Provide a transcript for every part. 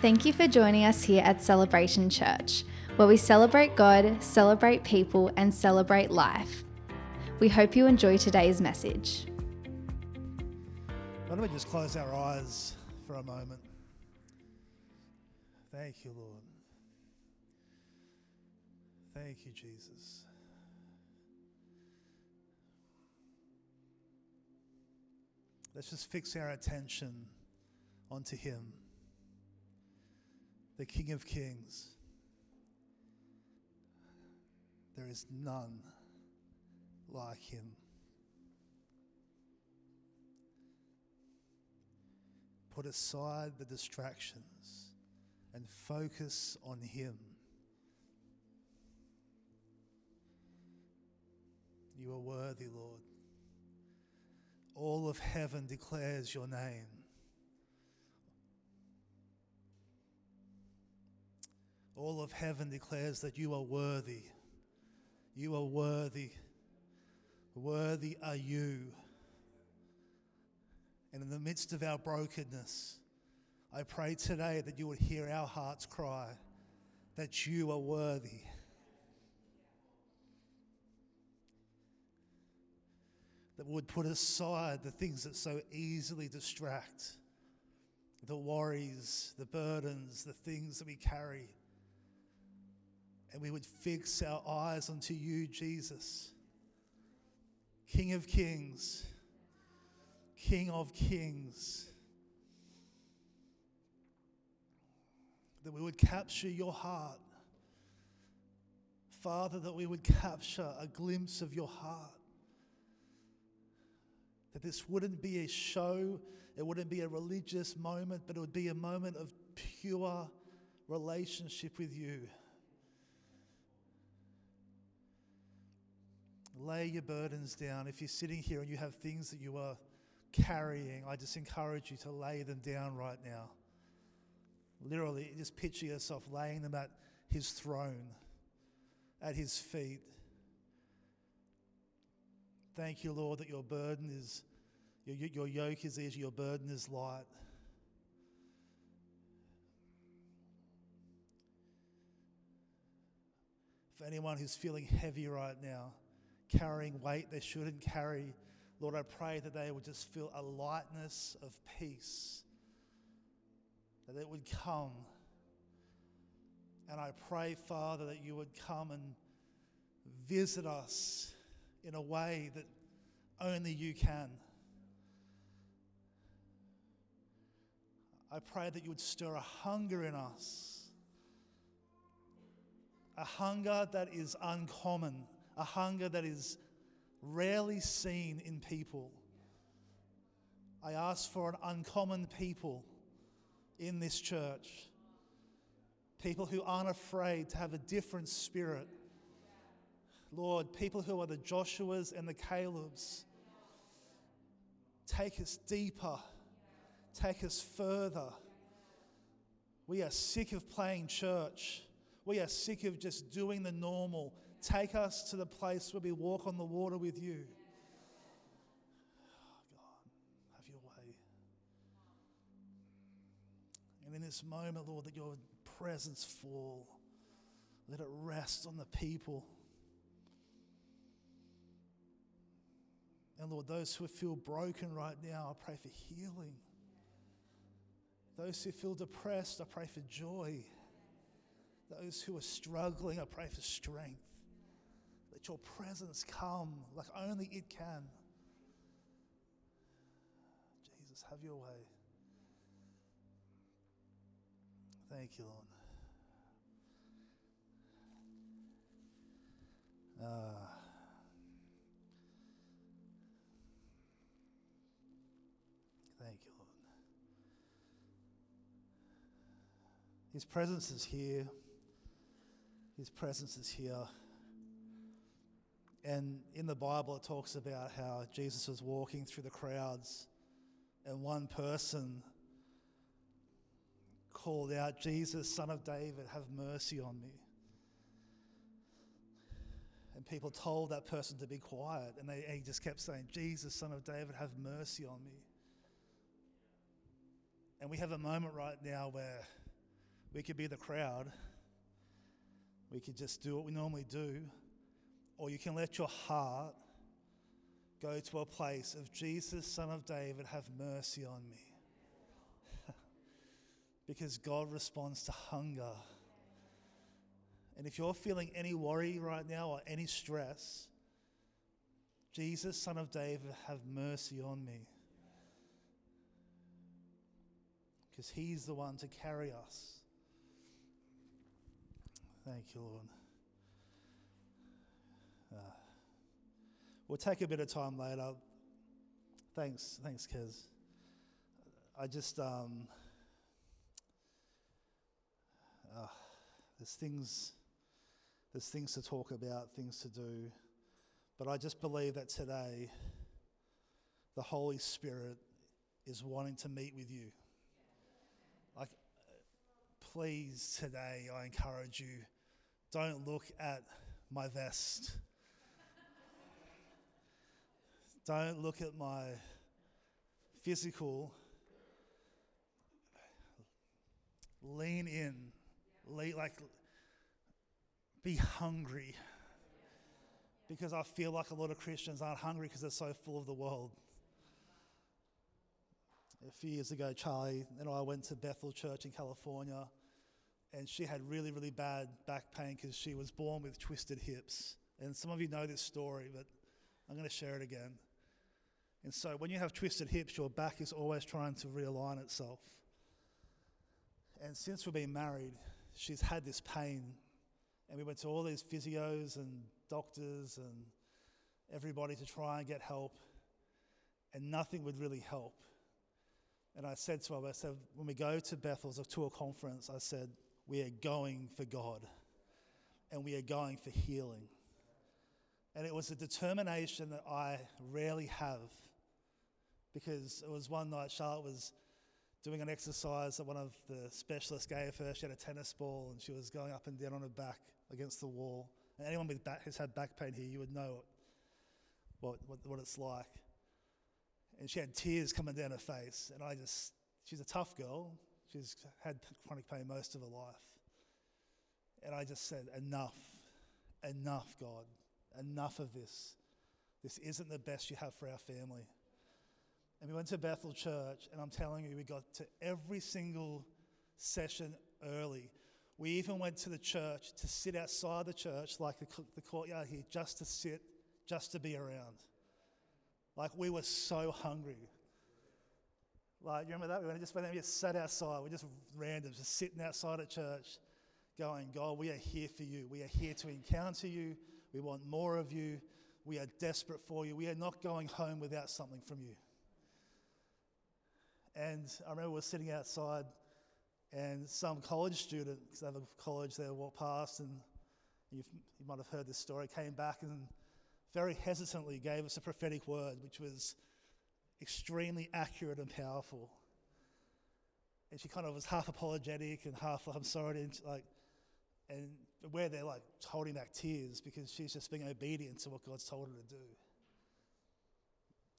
Thank you for joining us here at Celebration Church, where we celebrate God, celebrate people, and celebrate life. We hope you enjoy today's message. Why don't we just close our eyes for a moment? Thank you, Lord. Thank you, Jesus. Let's just fix our attention onto Him, the King of Kings. There is none like Him. Put aside the distractions and focus on Him. You are worthy, Lord. All of heaven declares your name. All of heaven declares that you are worthy. You are worthy. Worthy are you. And in the midst of our brokenness, I pray today that you would hear our hearts cry that you are worthy. That would put aside the things that so easily distract, the worries, the burdens, the things that we carry. And we would fix our eyes unto you, Jesus, King of Kings, King of Kings. That we would capture your heart. Father, that we would capture a glimpse of your heart. That this wouldn't be a show, it wouldn't be a religious moment, but it would be a moment of pure relationship with you. Lay your burdens down. If you're sitting here and you have things that you are carrying, I just encourage you to lay them down right now. Literally, just picture yourself laying them at His throne, at His feet. Thank you, Lord, that your burden is, your, your yoke is easy, your burden is light. For anyone who's feeling heavy right now, carrying weight they shouldn't carry, Lord, I pray that they would just feel a lightness of peace, that it would come. And I pray, Father, that you would come and visit us in a way that only you can. I pray that you would stir a hunger in us, a hunger that is uncommon, a hunger that is rarely seen in people. I ask for an uncommon people in this church, people who aren't afraid to have a different spirit. Lord, people who are the Joshuas and the Calebs. Take us deeper, take us further. We are sick of playing church. We are sick of just doing the normal. Take us to the place where we walk on the water with you. Oh, God, have your way. And in this moment, Lord, that your presence fall. Let it rest on the people. And Lord, those who feel broken right now, I pray for healing. Those who feel depressed, I pray for joy. Those who are struggling, I pray for strength. Let your presence come like only it can. Jesus, have your way. Thank you, Lord. Ah. Thank you, Lord. His presence is here. His presence is here. And in the Bible, it talks about how Jesus was walking through the crowds, and one person called out, Jesus, son of David, have mercy on me. And people told that person to be quiet, and, they, and he just kept saying, Jesus, son of David, have mercy on me. And we have a moment right now where We could be the crowd. We could just do what we normally do. Or you can let your heart go to a place of Jesus, Son of David, have mercy on me. because God responds to hunger. And if you're feeling any worry right now or any stress, Jesus, Son of David, have mercy on me. Because He's the one to carry us. Thank you, Lord. We'll take a bit of time later. Thanks, thanks, Kez. I just, um, uh, there's things there's things to talk about, things to do. But I just believe that today the Holy Spirit is wanting to meet with you. Like, please, today, I encourage you don't look at my vest. Don't look at my physical. Lean in. Lean, like, be hungry. Because I feel like a lot of Christians aren't hungry because they're so full of the world. A few years ago, Charlie and I went to Bethel Church in California, and she had really, really bad back pain because she was born with twisted hips. And some of you know this story, but I'm going to share it again. And so, when you have twisted hips, your back is always trying to realign itself. And since we've been married, she's had this pain and we went to all these physios and doctors and everybody to try and get help, and nothing would really help. And I said to her, I said, when we go to Bethel's to a conference, I said, we are going for God and we are going for healing. And it was a determination that I rarely have because it was one night Charlotte was doing an exercise that one of the specialists gave her. She had a tennis ball and she was going up and down on her back against the wall. And anyone with back, who's had back pain here, you would know what, what, what it's like. And she had tears coming down her face. And I just, she's a tough girl. She's had chronic pain most of her life. And I just said, enough, enough, God, enough of this. This isn't the best you have for our family. And we went to Bethel Church, and I'm telling you, we got to every single session early. We even went to the church to sit outside the church, like the, the courtyard here, just to sit, just to be around. Like we were so hungry. Like, you remember that? We just went there, we just sat outside. We're just random, just sitting outside at church, going, God, we are here for you. We are here to encounter you. We want more of you. We are desperate for you. We are not going home without something from you. And I remember we were sitting outside and some college student, because they have a college there, walked past, and you might have heard this story, came back and very hesitantly gave us a prophetic word, which was extremely accurate and powerful. And she kind of was half apologetic and half, I'm sorry, and like, and where they're like holding back tears because she's just being obedient to what God's told her to do.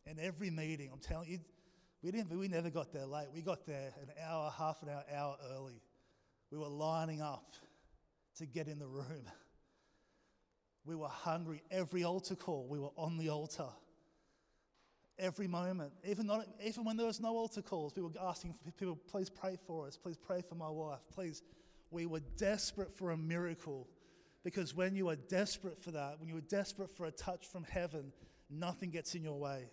And every meeting, I'm telling you, we, didn't, we never got there late. We got there an hour, half an hour, hour early. We were lining up to get in the room. We were hungry. Every altar call, we were on the altar. Every moment, even, not, even when there was no altar calls, we were asking people, please pray for us, please pray for my wife, please. We were desperate for a miracle because when you are desperate for that, when you are desperate for a touch from heaven, nothing gets in your way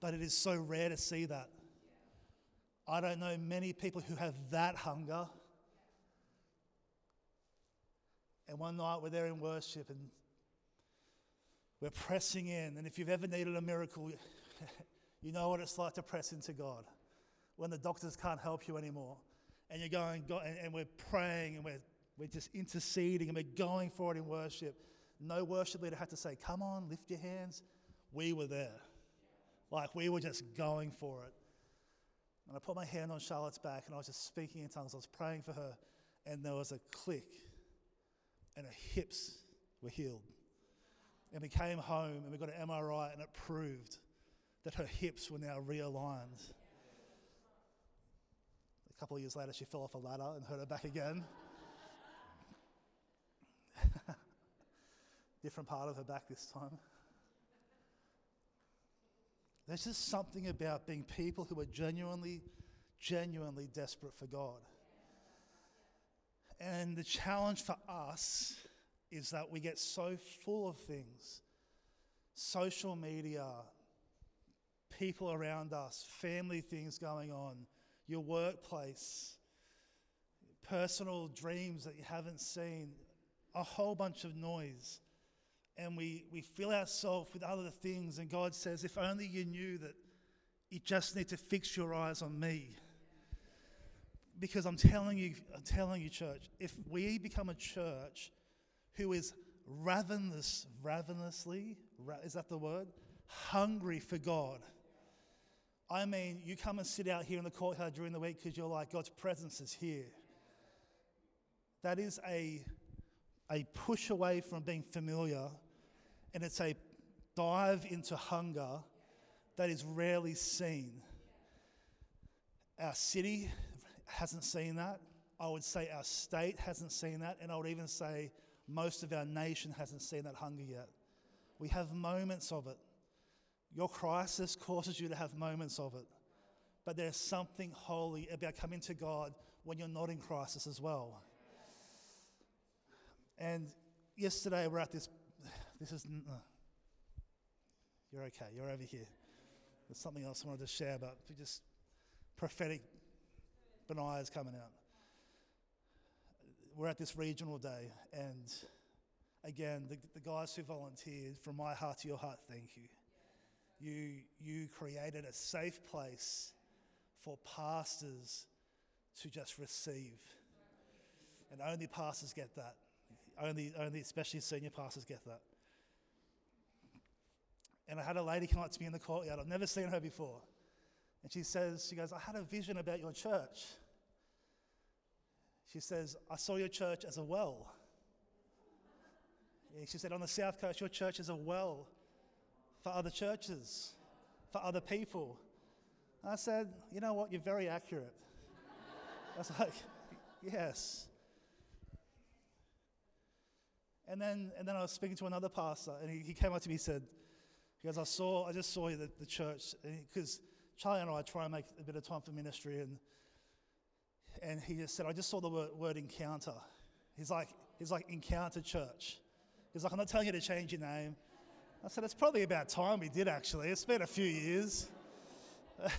but it is so rare to see that. I don't know many people who have that hunger. And one night we're there in worship and we're pressing in. And if you've ever needed a miracle, you know what it's like to press into God when the doctors can't help you anymore. And you're going, and we're praying and we're, we're just interceding and we're going for it in worship. No worship leader had to say, Come on, lift your hands. We were there. Like we were just going for it. And I put my hand on Charlotte's back and I was just speaking in tongues. I was praying for her, and there was a click, and her hips were healed. And we came home and we got an MRI, and it proved that her hips were now realigned. A couple of years later, she fell off a ladder and hurt her back again. Different part of her back this time. There's just something about being people who are genuinely, genuinely desperate for God. And the challenge for us is that we get so full of things social media, people around us, family things going on, your workplace, personal dreams that you haven't seen, a whole bunch of noise. And we, we fill ourselves with other things, and God says, If only you knew that you just need to fix your eyes on me. Because I'm telling you, I'm telling you, church, if we become a church who is ravenous, ravenously, ra- is that the word? Hungry for God. I mean, you come and sit out here in the courtyard during the week because you're like, God's presence is here. That is a, a push away from being familiar, and it's a dive into hunger that is rarely seen. Our city hasn't seen that. I would say our state hasn't seen that, and I would even say most of our nation hasn't seen that hunger yet. We have moments of it. Your crisis causes you to have moments of it. But there's something holy about coming to God when you're not in crisis as well. And yesterday we're at this, this is, uh, you're okay, you're over here. There's something else I wanted to share, but just prophetic Benaiah's coming out. We're at this regional day, and again, the, the guys who volunteered, from my heart to your heart, thank you. You, you created a safe place for pastors to just receive. And only pastors get that. Only, only especially senior pastors get that. And I had a lady come up to me in the courtyard. I've never seen her before. And she says, she goes, I had a vision about your church. She says, I saw your church as a well. She said, on the south coast, your church is a well for other churches, for other people. And I said, you know what? You're very accurate. I was like, yes. And then, and then I was speaking to another pastor, and he, he came up to me and said, goes, I saw, I just saw the, the church, because Charlie and I try and make a bit of time for ministry, and and he just said, I just saw the word, word encounter. He's like, he's like, encounter church. He's like, I'm not telling you to change your name. I said, it's probably about time we did actually. It's been a few years.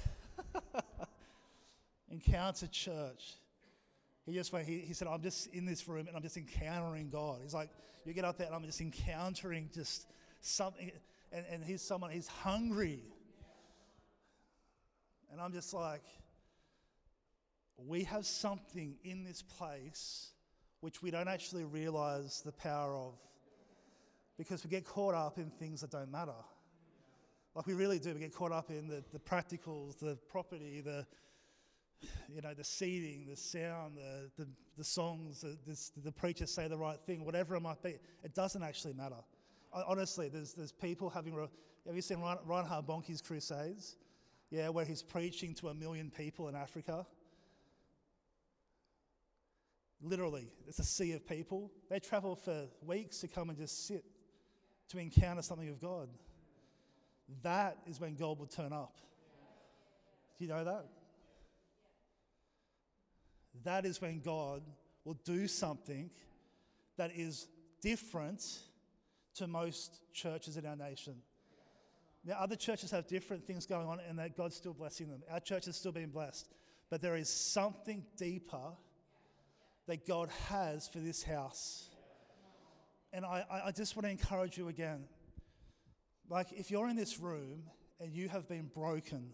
encounter church. He just went, he, he said, I'm just in this room and I'm just encountering God. He's like, you get up there and I'm just encountering just something. And, and he's someone, he's hungry. And I'm just like, we have something in this place which we don't actually realize the power of because we get caught up in things that don't matter. Like we really do. We get caught up in the, the practicals, the property, the you know, the seating, the sound, the, the, the songs, the, this, the preachers say the right thing, whatever it might be. It doesn't actually matter. Honestly, there's, there's people having. Have you seen Reinhard Bonnke's crusades? Yeah, where he's preaching to a million people in Africa. Literally, it's a sea of people. They travel for weeks to come and just sit to encounter something of God. That is when God will turn up. Do you know that? That is when God will do something that is different to most churches in our nation. Now, other churches have different things going on, and that God's still blessing them. Our church is still being blessed. But there is something deeper that God has for this house. And I, I just want to encourage you again. Like, if you're in this room and you have been broken,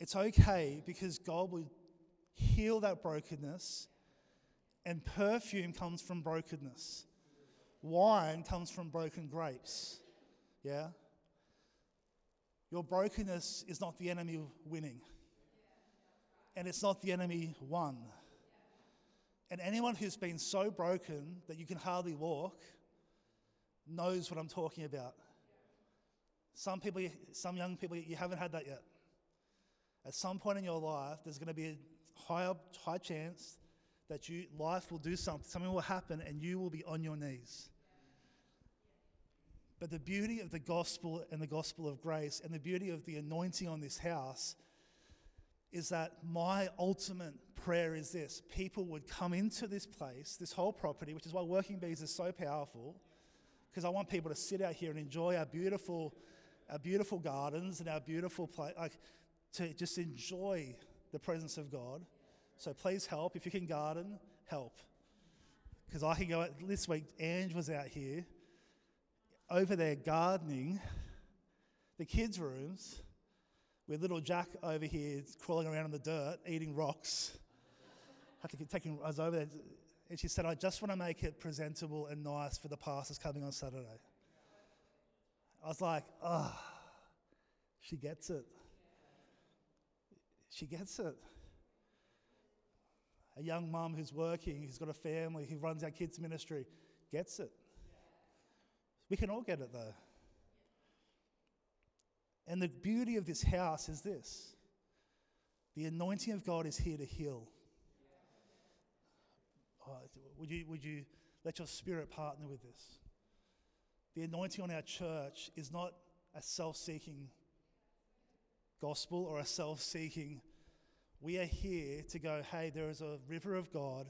it's okay because God will heal that brokenness, and perfume comes from brokenness. Wine comes from broken grapes. Yeah? Your brokenness is not the enemy winning, and it's not the enemy won. And anyone who's been so broken that you can hardly walk knows what I'm talking about. Some people, some young people, you haven't had that yet. at some point in your life, there's going to be a high, high chance that you, life will do something, something will happen, and you will be on your knees. But the beauty of the gospel and the gospel of grace and the beauty of the anointing on this house is that my ultimate prayer is this people would come into this place, this whole property, which is why Working Bees is so powerful, because I want people to sit out here and enjoy our beautiful, our beautiful gardens and our beautiful place, like to just enjoy the presence of God. So please help. If you can garden, help. Because I can go, this week, Ange was out here, over there gardening the kids' rooms with little Jack over here crawling around in the dirt, eating rocks. I Had to keep taking, I was over there, and she said, I just want to make it presentable and nice for the pastors coming on Saturday. I was like, oh, she gets it. She gets it. A young mum who's working, who's got a family, who runs our kids' ministry, gets it. We can all get it though. And the beauty of this house is this the anointing of God is here to heal. Oh, would, you, would you let your spirit partner with this? The anointing on our church is not a self seeking gospel or a self seeking. We are here to go, hey, there is a river of God,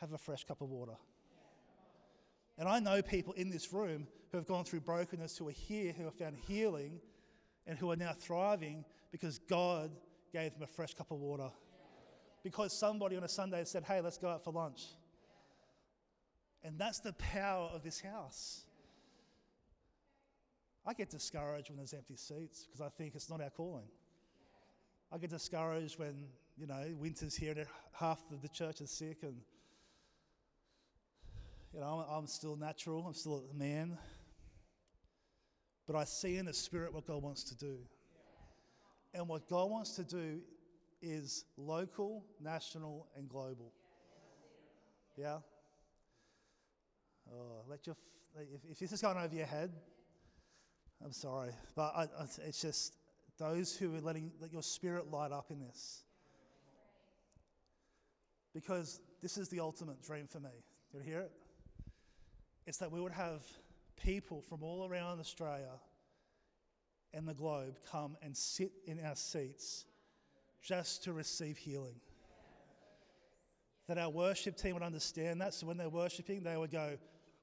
have a fresh cup of water. And I know people in this room who have gone through brokenness, who are here, who have found healing, and who are now thriving because God gave them a fresh cup of water. Because somebody on a Sunday said, hey, let's go out for lunch. And that's the power of this house. I get discouraged when there's empty seats because I think it's not our calling. I get discouraged when, you know, winter's here and half of the church is sick and, you know, I'm, still natural, I'm still a man. But I see in the Spirit what God wants to do. And what God wants to do is local, national, and global. Yeah? Oh, let your, if, if this is going over your head, I'm sorry. But I, it's just those who are letting let your spirit light up in this. Because this is the ultimate dream for me. You hear it? It's that we would have people from all around Australia and the globe come and sit in our seats just to receive healing. That our worship team would understand that. So when they're worshiping, they would go,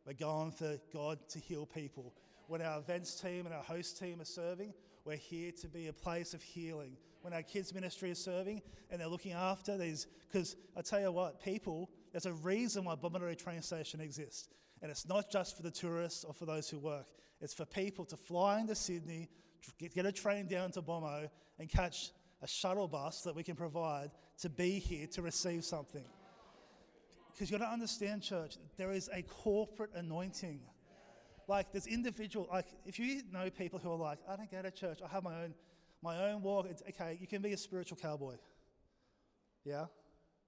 We're going for God to heal people. When our events team and our host team are serving, we're here to be a place of healing. When our kids' ministry is serving and they're looking after these, because I tell you what, people, there's a reason why Bomaderry train station exists. And it's not just for the tourists or for those who work, it's for people to fly into Sydney, get, a train down to Bomo, and catch a shuttle bus that we can provide to be here to receive something. Because you've got to understand, church, there is a corporate anointing. Like there's individual, like if you know people who are like, I don't go to church, I have my own, my own walk. It's, okay, you can be a spiritual cowboy. Yeah,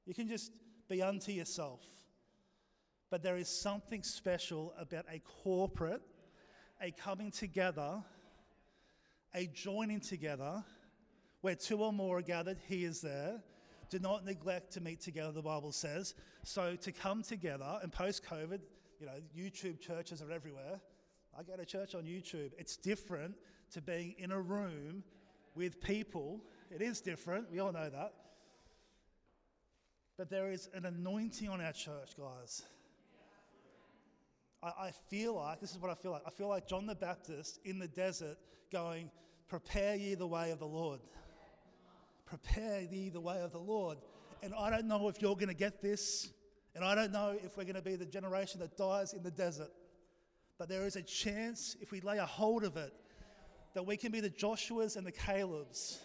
you can just be unto yourself. But there is something special about a corporate, a coming together, a joining together, where two or more are gathered, He is there. Do not neglect to meet together, the Bible says. So to come together, and post COVID, you know, YouTube churches are everywhere. I go to church on YouTube. It's different to being in a room with people. It is different. We all know that. But there is an anointing on our church, guys. I, I feel like, this is what I feel like. I feel like John the Baptist in the desert going, Prepare ye the way of the Lord. Prepare ye the way of the Lord. And I don't know if you're going to get this, and I don't know if we're going to be the generation that dies in the desert. But there is a chance, if we lay a hold of it, that we can be the Joshuas and the Calebs.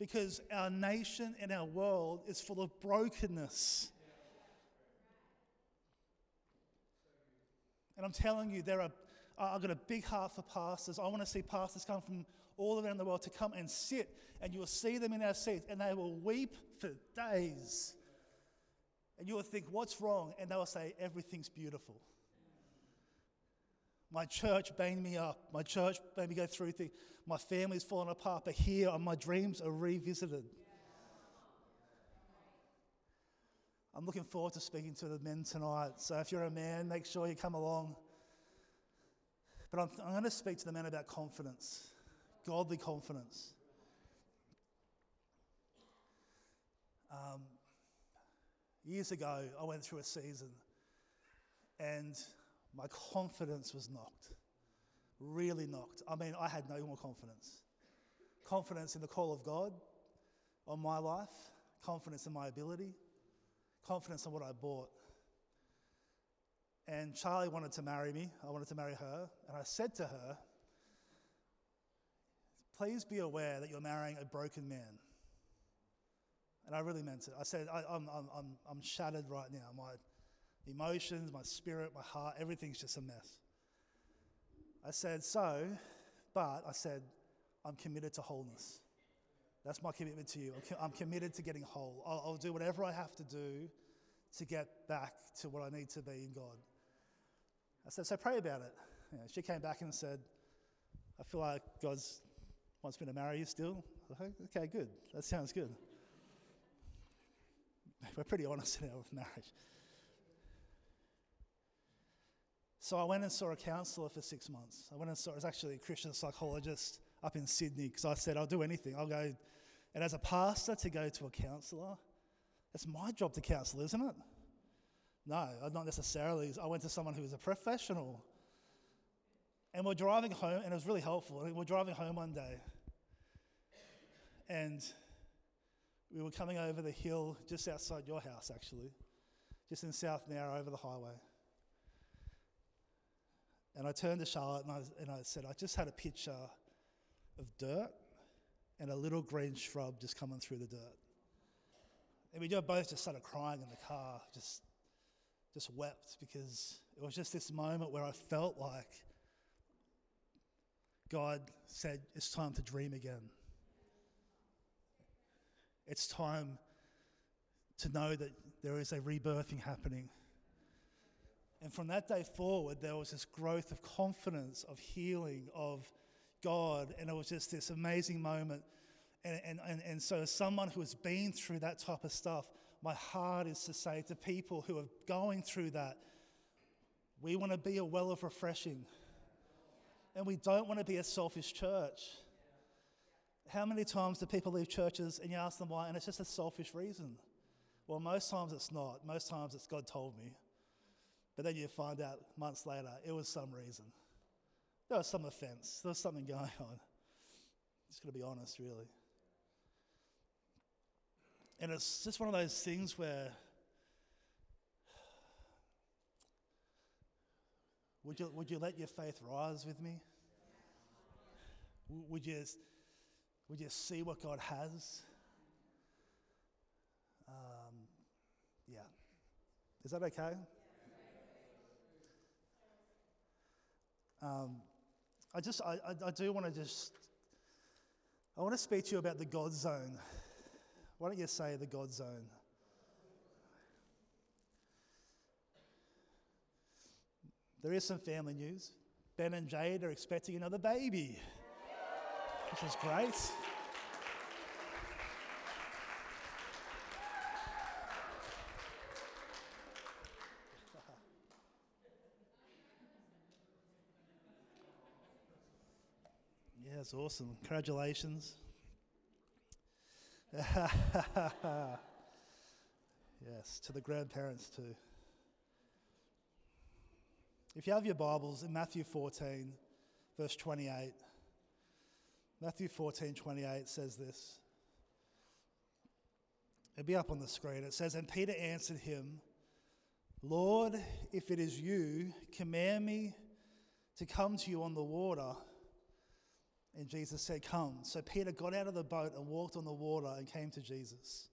Because our nation and our world is full of brokenness. And I'm telling you, there are, I've got a big heart for pastors. I want to see pastors come from all around the world to come and sit, and you'll see them in our seats, and they will weep for days. And you will think, what's wrong? And they will say, everything's beautiful. My church banged me up. My church made me go through things. My family's fallen apart. But here, my dreams are revisited. I'm looking forward to speaking to the men tonight. So if you're a man, make sure you come along. But I'm, I'm going to speak to the men about confidence, godly confidence. Um, years ago, I went through a season and my confidence was knocked. Really knocked. I mean, I had no more confidence. Confidence in the call of God on my life, confidence in my ability, confidence in what I bought. And Charlie wanted to marry me. I wanted to marry her. And I said to her, Please be aware that you're marrying a broken man. And I really meant it. I said, I, am I'm, I'm, I'm shattered right now. My emotions, my spirit, my heart, everything's just a mess. I said, So, but I said, I'm committed to wholeness. That's my commitment to you. I'm, committed to getting whole. I'll, I'll do whatever I have to do to get back to what I need to be in God. I said, So pray about it. She came back and said, I feel like God wants me to marry you still. okay, good. That sounds good. We're pretty honest in our marriage. So I went and saw a counsellor for six months. I went and saw, it was actually a Christian psychologist up in Sydney because I said, I'll do anything. I'll go. And as a pastor, to go to a counsellor, it's my job to counsel, isn't it? No, uh, not necessarily. I went to someone who was a professional. And we're driving home, and it was really helpful. We're driving home one day, and we were coming over the hill just outside your house, actually, just in South Nowra over the highway. And I turned to Charlotte and I, and I said, I just had a picture of dirt and a little green shrub just coming through the dirt. And we both just started crying in the car, just, just wept because it was just this moment where I felt like God said, It's time to dream again. It's time to know that there is a rebirthing happening. And from that day forward, there was this growth of confidence, of healing, of God. And it was just this amazing moment. And, and, and, and so, as someone who has been through that type of stuff, my heart is to say to people who are going through that, we want to be a well of refreshing. And we don't want to be a selfish church. How many times do people leave churches and you ask them why, and it's just a selfish reason? Well, most times it's not. Most times it's God told me. But then you find out months later it was some reason. There was some offense, there was something going on. Just going to be honest, really. And it's just one of those things where would you, would you let your faith rise with me? Would you, would you see what God has? Um, yeah. Is that okay? Um, I just, I, I, I do want to just, I want to speak to you about the God zone. Why don't you say the God zone? There is some family news. Ben and Jade are expecting another baby, which is great. That's awesome. Congratulations. yes, to the grandparents too. If you have your Bibles in Matthew 14, verse 28, Matthew 14, 28 says this. It'll be up on the screen. It says, And Peter answered him, Lord, if it is you, command me to come to you on the water. And Jesus said, Come. So Peter got out of the boat and walked on the water and came to Jesus.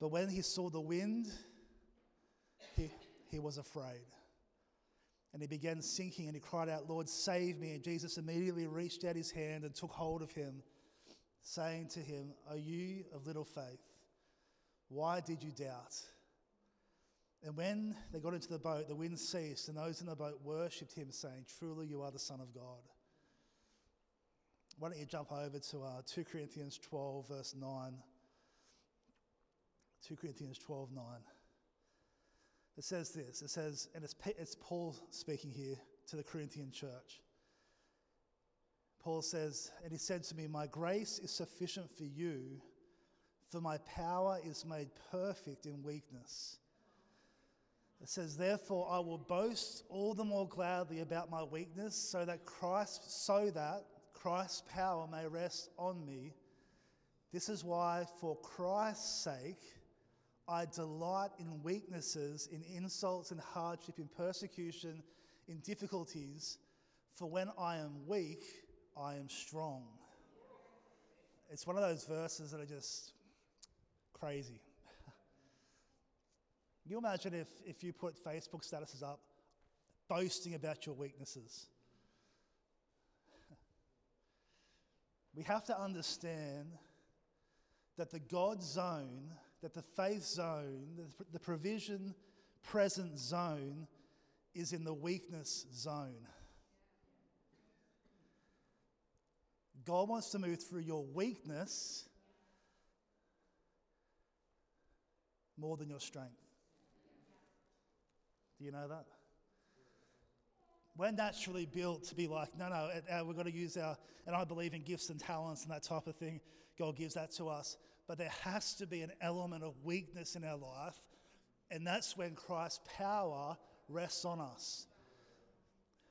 But when he saw the wind, he, he was afraid. And he began sinking and he cried out, Lord, save me. And Jesus immediately reached out his hand and took hold of him, saying to him, Are you of little faith? Why did you doubt? And when they got into the boat, the wind ceased, and those in the boat worshipped him, saying, Truly, you are the Son of God. Why don't you jump over to uh, 2 Corinthians 12, verse 9. 2 Corinthians 12, 9. It says this it says, and it's, it's Paul speaking here to the Corinthian church. Paul says, And he said to me, My grace is sufficient for you, for my power is made perfect in weakness. It says, Therefore I will boast all the more gladly about my weakness, so that Christ, so that Christ's power may rest on me. This is why, for Christ's sake, I delight in weaknesses, in insults, in hardship, in persecution, in difficulties. For when I am weak, I am strong. It's one of those verses that are just crazy. You imagine if, if you put Facebook statuses up boasting about your weaknesses? We have to understand that the God zone, that the faith zone, the, provision present zone is in the weakness zone. God wants to move through your weakness more than your strength. Do you know that? We're naturally built to be like, no, no, uh, we've got to use our, and I believe in gifts and talents and that type of thing. God gives that to us. But there has to be an element of weakness in our life, and that's when Christ's power rests on us.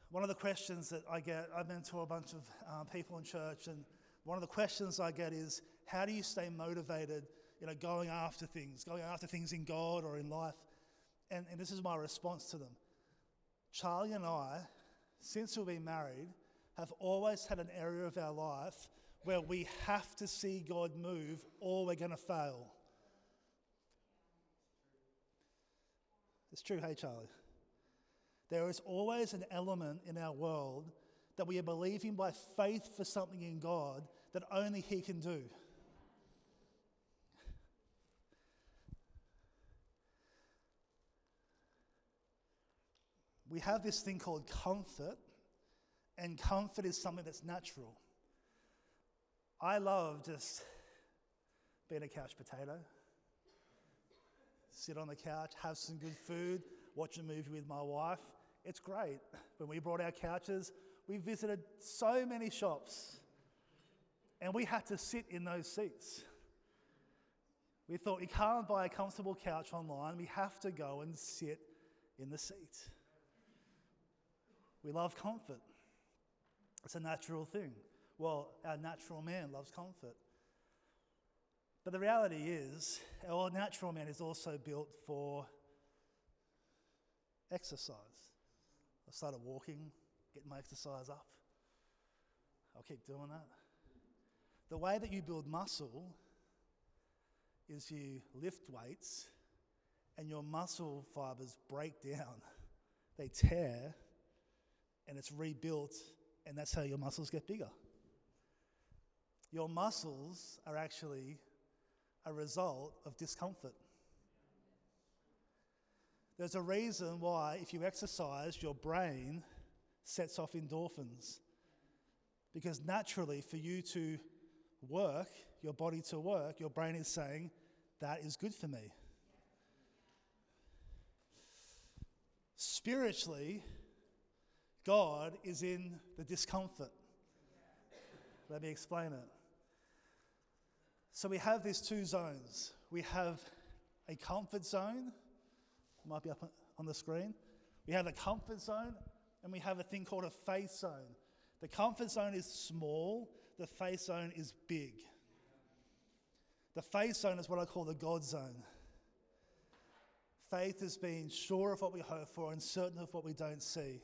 One of the questions that I get, I mentor a bunch of uh, people in church, and one of the questions I get is, how do you stay motivated, you know, going after things, going after things in God or in life? And, and this is my response to them. Charlie and I, since we've been married, have always had an area of our life where we have to see God move or we're going to fail. It's true, hey, Charlie. There is always an element in our world that we are believing by faith for something in God that only He can do. We have this thing called comfort, and comfort is something that's natural. I love just being a couch potato, sit on the couch, have some good food, watch a movie with my wife. It's great. When we brought our couches, we visited so many shops and we had to sit in those seats. We thought we can't buy a comfortable couch online, we have to go and sit in the seat. We love comfort. It's a natural thing. Well, our natural man loves comfort. But the reality is, our natural man is also built for exercise. I started walking, getting my exercise up. I'll keep doing that. The way that you build muscle is you lift weights and your muscle fibers break down, they tear, and it's rebuilt, and that's how your muscles get bigger. Your muscles are actually a result of discomfort. There's a reason why, if you exercise, your brain sets off endorphins. Because naturally, for you to work, your body to work, your brain is saying, That is good for me. Spiritually, God is in the discomfort. Let me explain it. So we have these two zones. We have a comfort zone, might be up on the screen. We have a comfort zone, and we have a thing called a faith zone. The comfort zone is small, the faith zone is big. The faith zone is what I call the God zone. Faith is being sure of what we hope for and certain of what we don't see.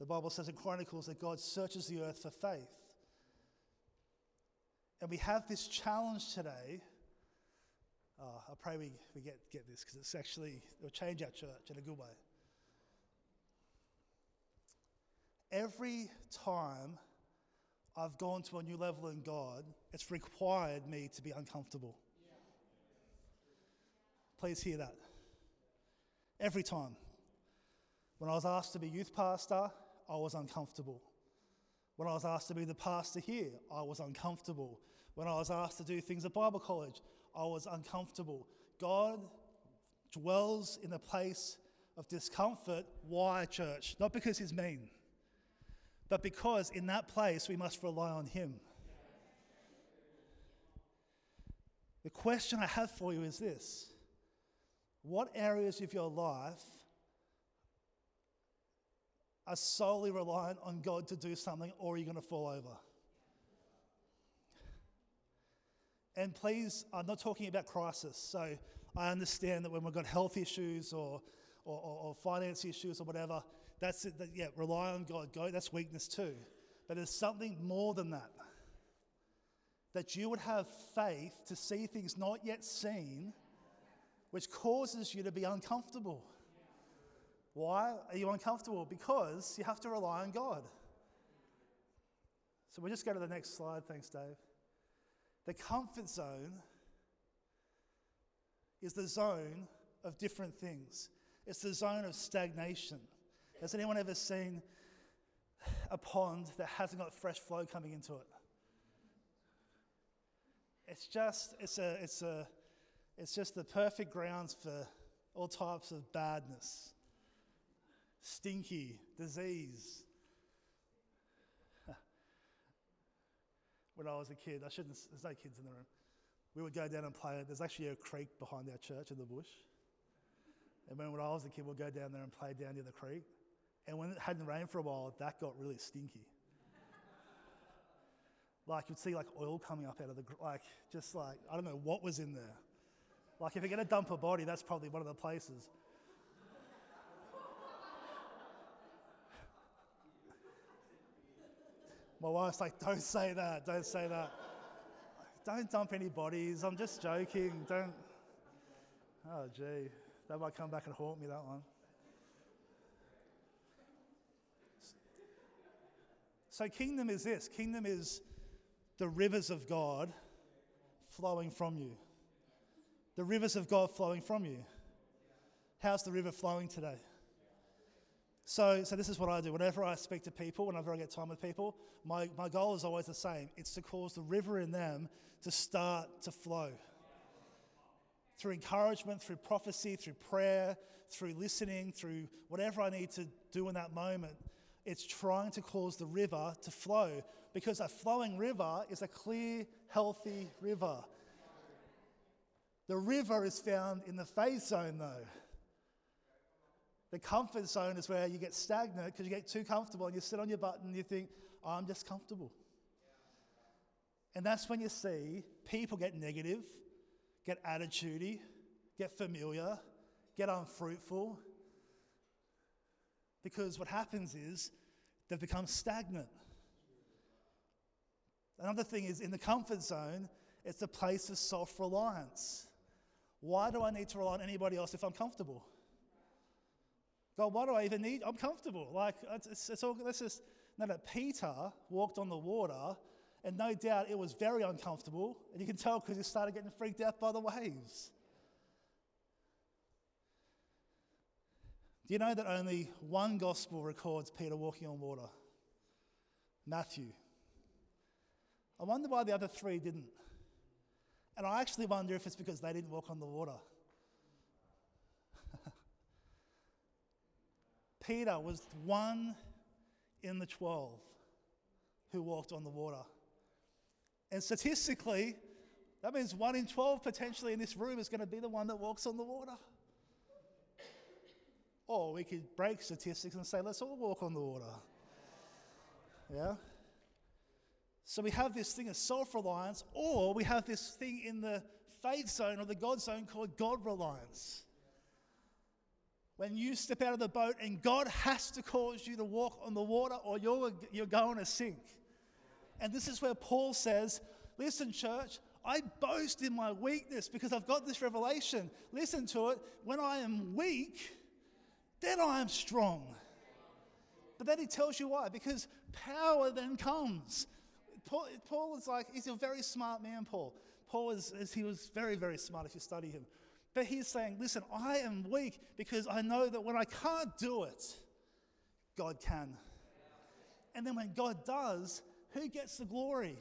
The Bible says in Chronicles that God searches the earth for faith. And we have this challenge today. Oh, I pray we, we get, get this because it's actually, it'll change our church in a good way. Every time I've gone to a new level in God, it's required me to be uncomfortable. Please hear that. Every time. When I was asked to be youth pastor, I was uncomfortable. When I was asked to be the pastor here, I was uncomfortable. When I was asked to do things at Bible college, I was uncomfortable. God dwells in a place of discomfort. Why, church? Not because He's mean, but because in that place we must rely on Him. The question I have for you is this What areas of your life are solely reliant on God to do something, or you're going to fall over? And please, I'm not talking about crisis. So I understand that when we've got health issues or, or, or, finance issues or whatever, that's it. That, yeah, rely on God. Go. That's weakness too. But there's something more than that. That you would have faith to see things not yet seen, which causes you to be uncomfortable. Why are you uncomfortable? Because you have to rely on God. So we'll just go to the next slide. Thanks, Dave. The comfort zone is the zone of different things, it's the zone of stagnation. Has anyone ever seen a pond that hasn't got fresh flow coming into it? It's just, it's a, it's a, it's just the perfect grounds for all types of badness, stinky, disease. when I was a kid, I shouldn't, there's no kids in the room. We would go down and play. There's actually a creek behind our church in the bush. And when, when I was a kid, we'd go down there and play down near the creek. And when it hadn't rained for a while, that got really stinky. like you'd see like oil coming up out of the, like just like, I don't know what was in there. Like if you're going to dump a body, that's probably one of the places. My wife's like, don't say that, don't say that. don't dump any bodies, I'm just joking. Don't. Oh, gee, that might come back and haunt me, that one. So, kingdom is this kingdom is the rivers of God flowing from you. The rivers of God flowing from you. How's the river flowing today? So, so this is what I do. Whenever I speak to people, whenever I get time with people, my, my goal is always the same. It's to cause the river in them to start to flow. Through encouragement, through prophecy, through prayer, through listening, through whatever I need to do in that moment, it's trying to cause the river to flow. Because a flowing river is a clear, healthy river. The river is found in the faith zone, though. The comfort zone is where you get stagnant because you get too comfortable and you sit on your butt and you think, oh, I'm just comfortable. And that's when you see people get negative, get attitudey, get familiar, get unfruitful. Because what happens is they've become stagnant. Another thing is in the comfort zone, it's a place of self reliance. Why do I need to rely on anybody else if I'm comfortable? God, why do I even need? I'm comfortable. Like, it's, it's all, let's just, no, no, Peter walked on the water, and no doubt it was very uncomfortable. And you can tell because he started getting freaked out by the waves. Do you know that only one gospel records Peter walking on water? Matthew. I wonder why the other three didn't. And I actually wonder if it's because they didn't walk on the water. Peter was one in the 12 who walked on the water. And statistically, that means one in 12 potentially in this room is going to be the one that walks on the water. Or we could break statistics and say, let's all walk on the water. Yeah? So we have this thing of self reliance, or we have this thing in the faith zone or the God zone called God reliance when you step out of the boat and God has to cause you to walk on the water or you're, you're going to sink. And this is where Paul says, Listen, church, I boast in my weakness because I've got this revelation. Listen to it. When I am weak, then I am strong. But then he tells you why. Because power then comes. Paul, Paul is like, he's a very smart man, Paul. Paul is, is, he was very, very smart if you study him. But he's saying, listen, I am weak because I know that when I can't do it, God can. And then when God does, who gets the glory?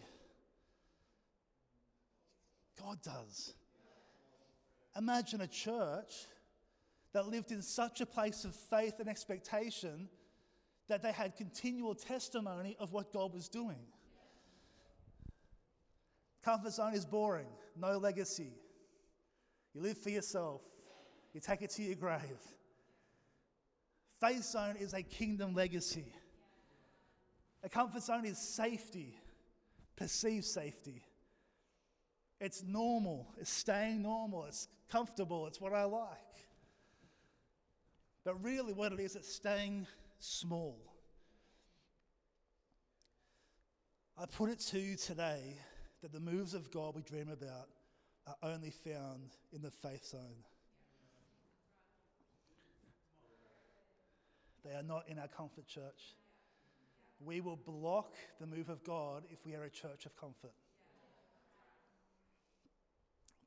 God does. Imagine a church that lived in such a place of faith and expectation that they had continual testimony of what God was doing. Comfort zone is boring, no legacy. You live for yourself, you take it to your grave. Faith zone is a kingdom legacy. A comfort zone is safety, perceived safety. It's normal, it's staying normal, it's comfortable, it's what I like. But really, what it is, it's staying small. I put it to you today that the moves of God we dream about are only found in the faith zone. They are not in our comfort church. We will block the move of God if we are a church of comfort.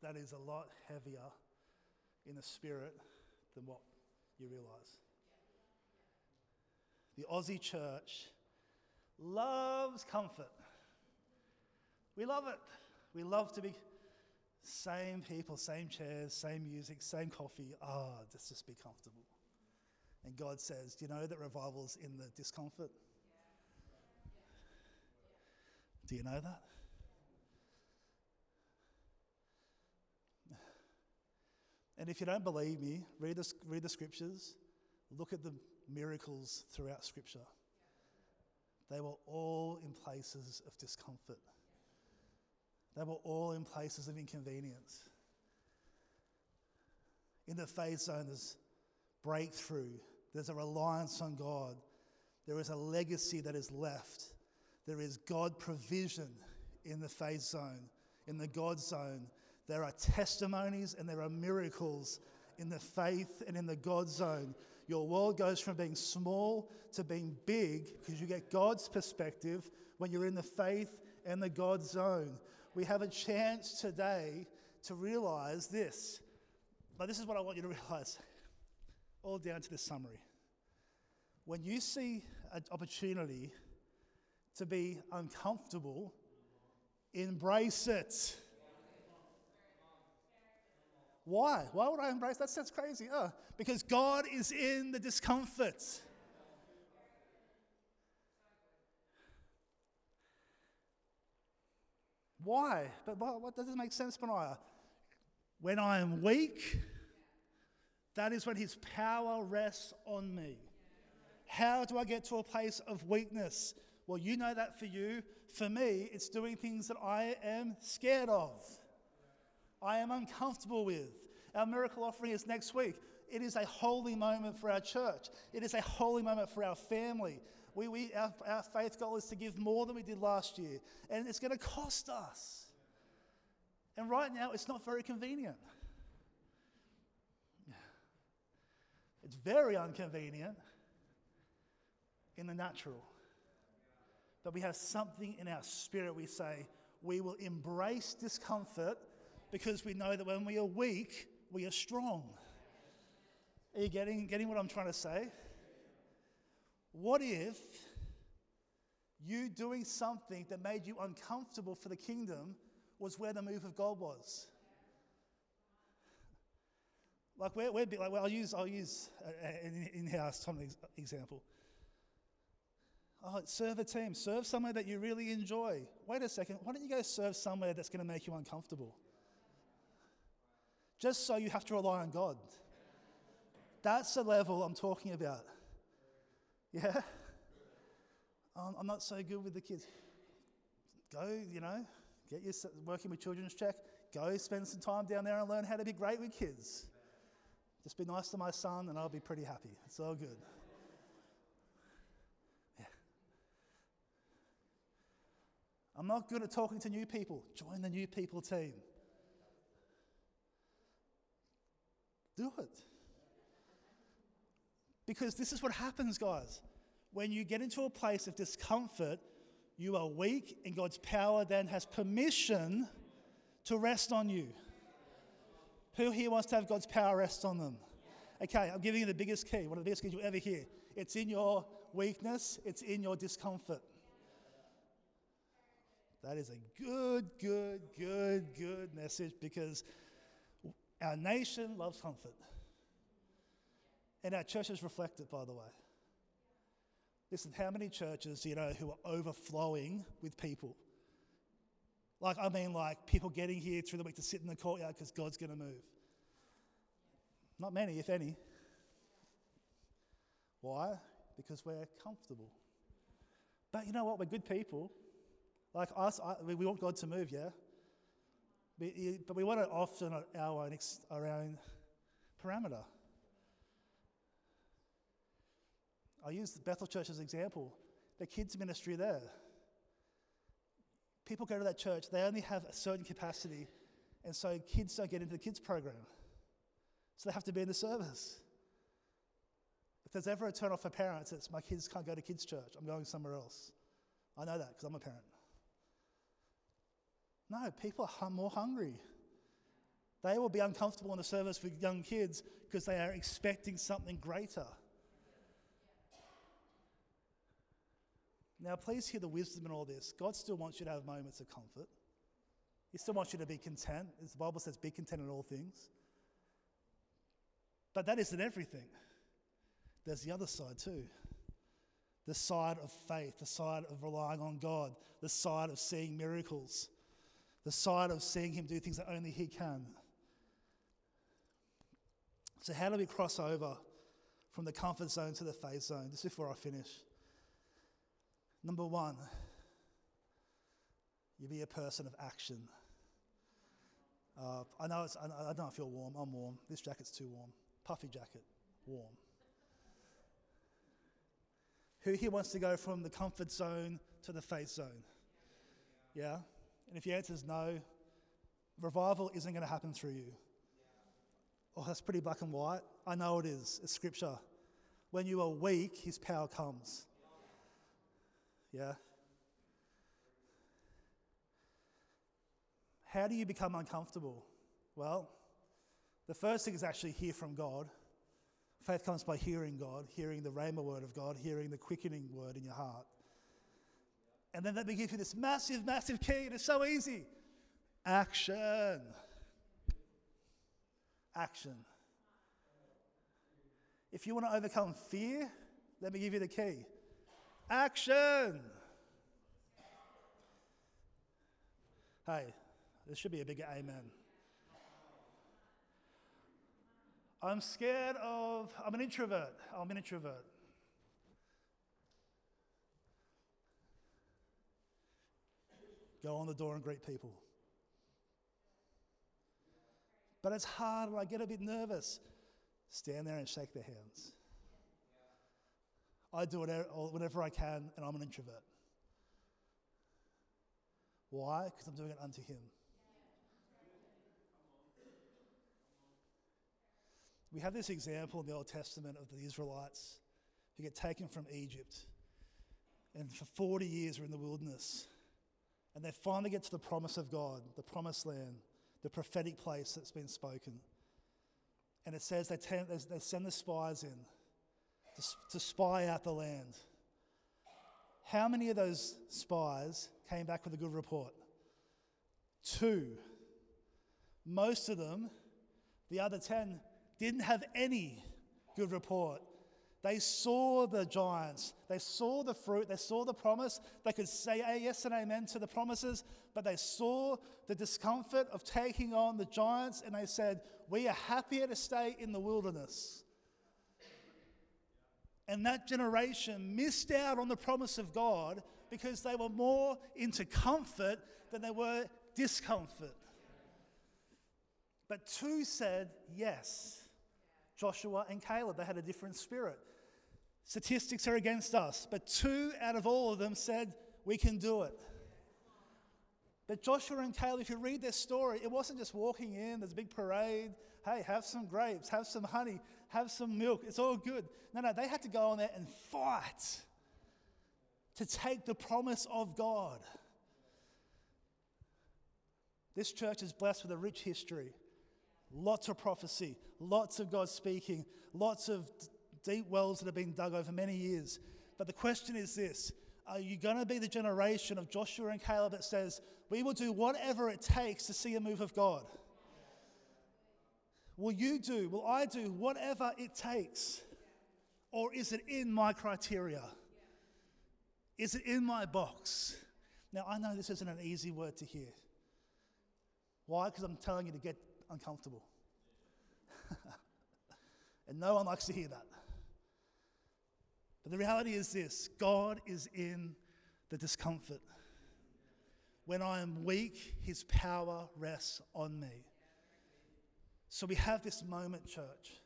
That is a lot heavier in the spirit than what you realize. The Aussie church loves comfort. We love it. We love to be same people, same chairs, same music, same coffee. Ah, oh, let's just be comfortable. And God says, Do you know that revival's in the discomfort? Do you know that? And if you don't believe me, read the, read the scriptures, look at the miracles throughout scripture. They were all in places of discomfort, they were all in places of inconvenience. In the faith zone, there's breakthrough, there's a reliance on God, there is a legacy that is left, there is God provision in the faith zone, in the God zone there are testimonies and there are miracles in the faith and in the God zone. Your world goes from being small to being big because you get God's perspective when you're in the faith and the God zone. We have a chance today to realize this. But this is what I want you to realize, all down to this summary. When you see an opportunity to be uncomfortable, embrace it. Why? Why would I embrace that? Sounds crazy. Oh, because God is in the discomfort. Why? But what doesn't make sense, Benaiah? When I am weak, that is when his power rests on me. How do I get to a place of weakness? Well, you know that for you. For me, it's doing things that I am scared of. I am uncomfortable with. Our miracle offering is next week. It is a holy moment for our church, it is a holy moment for our family. We, we, our, our faith goal is to give more than we did last year, and it's going to cost us. And right now, it's not very convenient. It's very inconvenient in the natural. But we have something in our spirit we say, we will embrace discomfort because we know that when we are weak, we are strong. Are you getting, getting what I'm trying to say? What if you doing something that made you uncomfortable for the kingdom was where the move of God was? Like we're, we're like, well, I'll use, I'll use an in-house example. Oh, serve a team. Serve somewhere that you really enjoy. Wait a second. Why don't you go serve somewhere that's going to make you uncomfortable? just so you have to rely on God. That's the level I'm talking about. Yeah? I'm not so good with the kids. Go, you know, get your working with children's check. Go spend some time down there and learn how to be great with kids. Just be nice to my son and I'll be pretty happy. It's all good. Yeah. I'm not good at talking to new people. Join the new people team. Do it. Because this is what happens, guys. When you get into a place of discomfort, you are weak, and God's power then has permission to rest on you. Who here wants to have God's power rest on them? Okay, I'm giving you the biggest key, one of the biggest keys you'll ever hear. It's in your weakness, it's in your discomfort. That is a good, good, good, good message because our nation loves comfort. And our churches reflect it, by the way. Listen, how many churches you know who are overflowing with people? Like, I mean, like people getting here through the week to sit in the courtyard because God's going to move. Not many, if any. Why? Because we're comfortable. But you know what? We're good people. Like us, I, we want God to move, yeah? But we want it often our own, our own parameter. I use Bethel Church as an example. The kids' ministry there. People go to that church, they only have a certain capacity, and so kids don't get into the kids' program. So they have to be in the service. If there's ever a turn off for parents, it's my kids can't go to kids' church, I'm going somewhere else. I know that because I'm a parent. No, people are more hungry. They will be uncomfortable in the service with young kids because they are expecting something greater. Now, please hear the wisdom in all this. God still wants you to have moments of comfort. He still wants you to be content. As the Bible says, be content in all things. But that isn't everything. There's the other side too the side of faith, the side of relying on God, the side of seeing miracles, the side of seeing Him do things that only He can. So, how do we cross over from the comfort zone to the faith zone? Just before I finish. Number one, you be a person of action. Uh, I know it's, I, I don't feel warm. I'm warm. This jacket's too warm. Puffy jacket, warm. Who here wants to go from the comfort zone to the faith zone? Yeah? And if your answer is no, revival isn't going to happen through you. Oh, that's pretty black and white. I know it is. It's scripture. When you are weak, his power comes. Yeah? How do you become uncomfortable? Well, the first thing is actually hear from God. Faith comes by hearing God, hearing the rhema word of God, hearing the quickening word in your heart. And then let me give you this massive, massive key, and it's so easy action. Action. If you want to overcome fear, let me give you the key action. Hey, this should be a bigger amen. I'm scared of, I'm an introvert. I'm an introvert. Go on the door and greet people. But it's hard and I get a bit nervous. Stand there and shake their hands. I do it whenever I can, and I'm an introvert. Why? Because I'm doing it unto Him. We have this example in the Old Testament of the Israelites who get taken from Egypt. And for 40 years are in the wilderness. And they finally get to the promise of God, the promised land, the prophetic place that's been spoken. And it says they, ten, they send the spies in to, to spy out the land. How many of those spies came back with a good report? Two. Most of them, the other 10, didn't have any good report. They saw the giants, they saw the fruit, they saw the promise. They could say yes and amen to the promises, but they saw the discomfort of taking on the giants and they said, We are happier to stay in the wilderness. And that generation missed out on the promise of God because they were more into comfort than they were discomfort. But two said yes. Joshua and Caleb. They had a different spirit. Statistics are against us, but two out of all of them said, We can do it. But Joshua and Caleb, if you read their story, it wasn't just walking in, there's a big parade. Hey, have some grapes, have some honey, have some milk. It's all good. No, no, they had to go on there and fight to take the promise of God. This church is blessed with a rich history lots of prophecy, lots of God speaking, lots of deep wells that have been dug over many years. But the question is this Are you going to be the generation of Joshua and Caleb that says, We will do whatever it takes to see a move of God? Will you do, will I do whatever it takes? Or is it in my criteria? Is it in my box? Now, I know this isn't an easy word to hear. Why? Because I'm telling you to get uncomfortable. and no one likes to hear that. But the reality is this God is in the discomfort. When I am weak, his power rests on me. So we have this moment, church,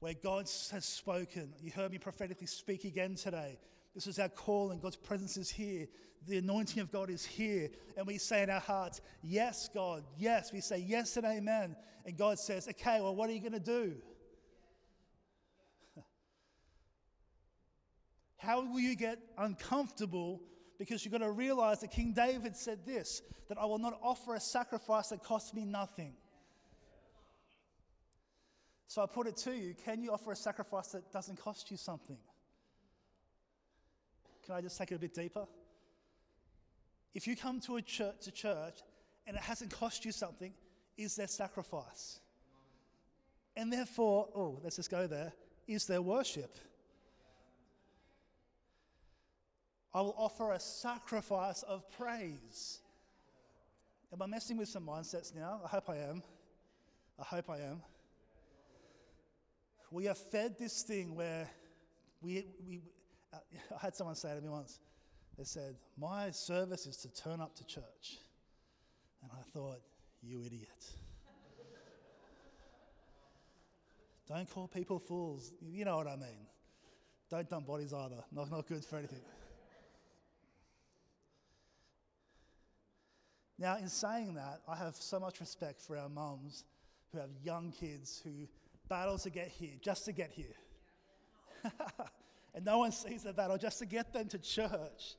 where God has spoken. You heard me prophetically speak again today. This is our call, and God's presence is here. The anointing of God is here. And we say in our hearts, Yes, God, yes. We say yes and amen. And God says, Okay, well, what are you going to do? How will you get uncomfortable? Because you've got to realize that King David said this that I will not offer a sacrifice that costs me nothing. So I put it to you can you offer a sacrifice that doesn't cost you something? Can I just take it a bit deeper? If you come to a church, to church and it hasn't cost you something, is there sacrifice? And therefore, oh, let's just go there, is there worship? I will offer a sacrifice of praise. Am I messing with some mindsets now? I hope I am. I hope I am we are fed this thing where we, we uh, I had someone say to me once, they said, My service is to turn up to church. And I thought, You idiot. Don't call people fools. You know what I mean. Don't dump bodies either. Not, not good for anything. Now, in saying that, I have so much respect for our mums who have young kids who battle to get here, just to get here. and no one sees the battle just to get them to church.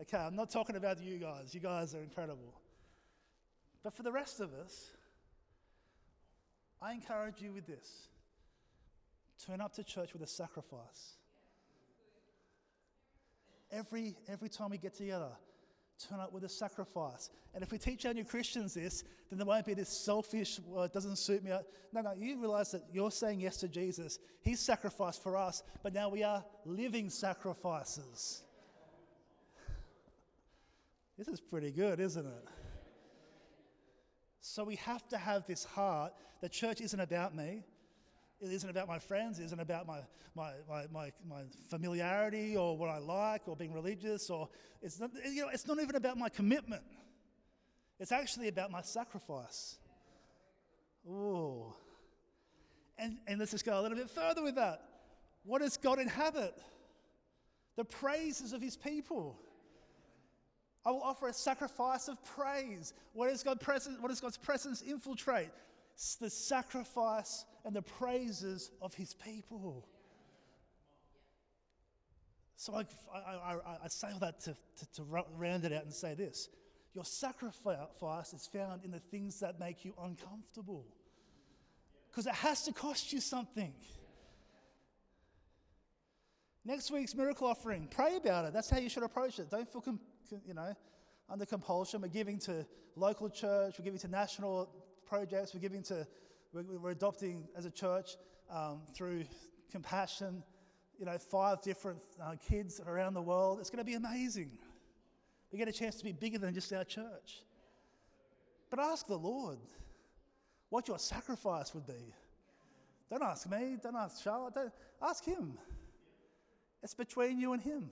Okay, I'm not talking about you guys. You guys are incredible. But for the rest of us, I encourage you with this turn up to church with a sacrifice. Every, every time we get together, turn up with a sacrifice. And if we teach our new Christians this, then there won't be this selfish, well, it doesn't suit me. No, no, you realize that you're saying yes to Jesus. He's sacrificed for us, but now we are living sacrifices. This is pretty good, isn't it? So we have to have this heart The church isn't about me. It isn't about my friends. It isn't about my, my, my, my, my familiarity or what I like or being religious. Or it's not, you know, it's not even about my commitment. It's actually about my sacrifice. Ooh. And, and let's just go a little bit further with that. What does God inhabit? The praises of his people. I will offer a sacrifice of praise. What, is God present, what does God's presence infiltrate? The sacrifice and the praises of his people. So I, I, I, I say all that to, to, to round it out and say this your sacrifice is found in the things that make you uncomfortable. Because it has to cost you something. Next week's miracle offering, pray about it. That's how you should approach it. Don't feel, you know, under compulsion. We're giving to local church, we're giving to national projects, we're giving to we're, we're adopting as a church um, through compassion, you know, five different uh, kids around the world. It's going to be amazing. We get a chance to be bigger than just our church. But ask the Lord what your sacrifice would be. Don't ask me, don't ask Charlotte, don't, ask Him. It's between you and Him.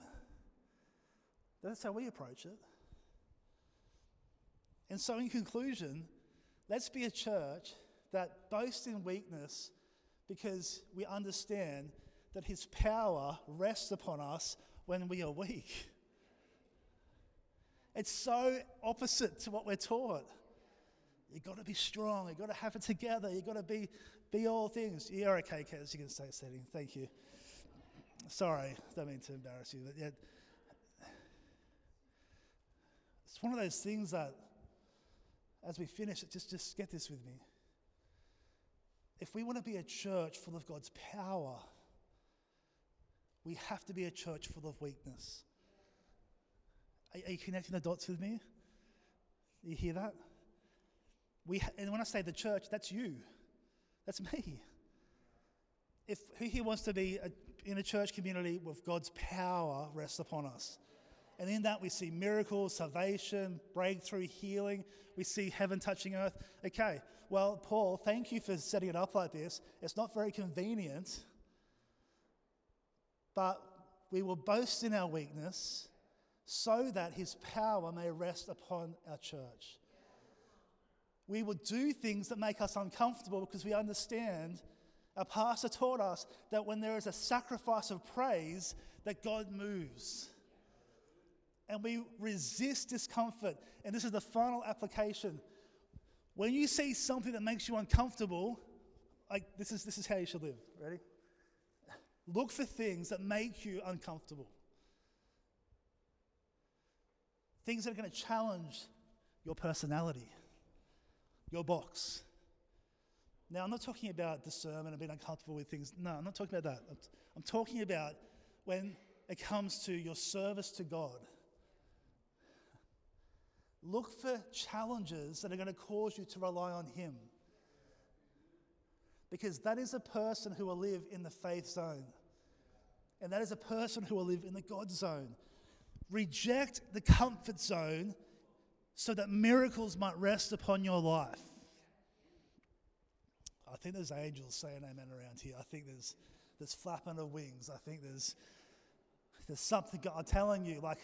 That's how we approach it. And so, in conclusion, let's be a church that boasts in weakness because we understand that his power rests upon us when we are weak. It's so opposite to what we're taught. You've got to be strong. You've got to have it together. You've got to be, be all things. You're okay, Kaz. You can stay sitting. Thank you. Sorry, don't mean to embarrass you, but yet, it's one of those things that, as we finish, just just get this with me. if we want to be a church full of God's power, we have to be a church full of weakness. Are, are you connecting the dots with me? You hear that? We and when I say the church, that's you. That's me. If who here wants to be a, in a church community with God's power rests upon us? And in that, we see miracles, salvation, breakthrough, healing. We see heaven touching earth. Okay, well, Paul, thank you for setting it up like this. It's not very convenient, but we will boast in our weakness so that his power may rest upon our church. We will do things that make us uncomfortable because we understand our pastor taught us that when there is a sacrifice of praise, that God moves. And we resist discomfort. And this is the final application. When you see something that makes you uncomfortable, like this is, this is how you should live. Ready? Look for things that make you uncomfortable. Things that are going to challenge your personality, your box. Now, I'm not talking about discernment and being uncomfortable with things. No, I'm not talking about that. I'm, I'm talking about when it comes to your service to God. Look for challenges that are going to cause you to rely on Him. Because that is a person who will live in the faith zone. And that is a person who will live in the God zone. Reject the comfort zone so that miracles might rest upon your life. I think there's angels saying amen around here. I think there's, there's flapping of wings. I think there's, there's something, I'm telling you, like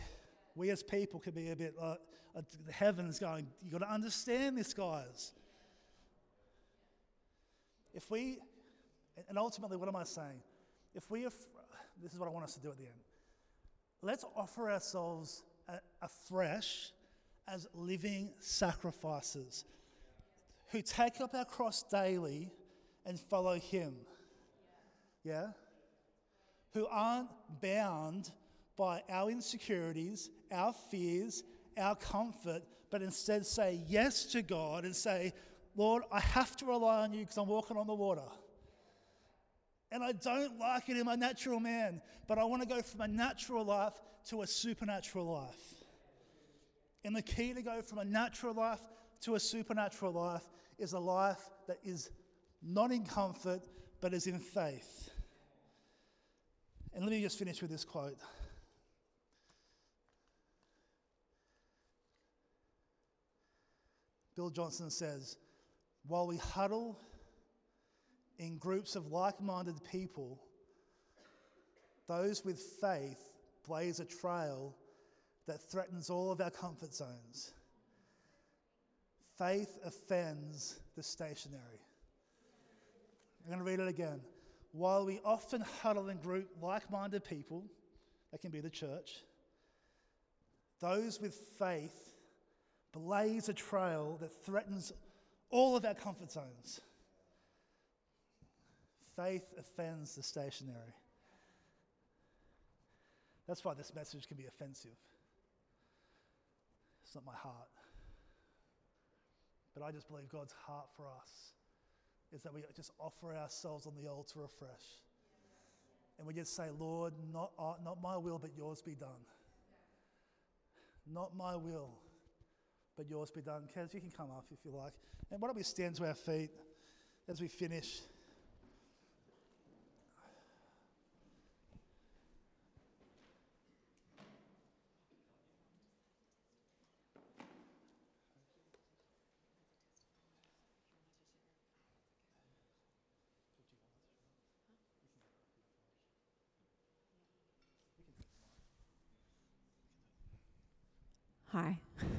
we as people could be a bit, uh, uh, the heavens going, you've got to understand this, guys. If we, and ultimately, what am I saying? If we, are, this is what I want us to do at the end. Let's offer ourselves afresh as living sacrifices who take up our cross daily and follow Him. Yeah? Who aren't bound by our insecurities, our fears, our comfort, but instead say yes to God and say, Lord, I have to rely on you because I'm walking on the water. And I don't like it in my natural man, but I want to go from a natural life to a supernatural life. And the key to go from a natural life to a supernatural life is a life that is not in comfort, but is in faith. And let me just finish with this quote. Bill Johnson says, While we huddle in groups of like minded people, those with faith blaze a trail that threatens all of our comfort zones. Faith offends the stationary. I'm going to read it again. While we often huddle in group like minded people, that can be the church, those with faith blaze a trail that threatens all of our comfort zones. Faith offends the stationary. That's why this message can be offensive. It's not my heart. But I just believe God's heart for us is that we just offer ourselves on the altar afresh. And we just say, Lord, not, uh, not my will, but yours be done. Not my will, but yours be done. Kaz, you can come up if you like. And why don't we stand to our feet as we finish? Hi.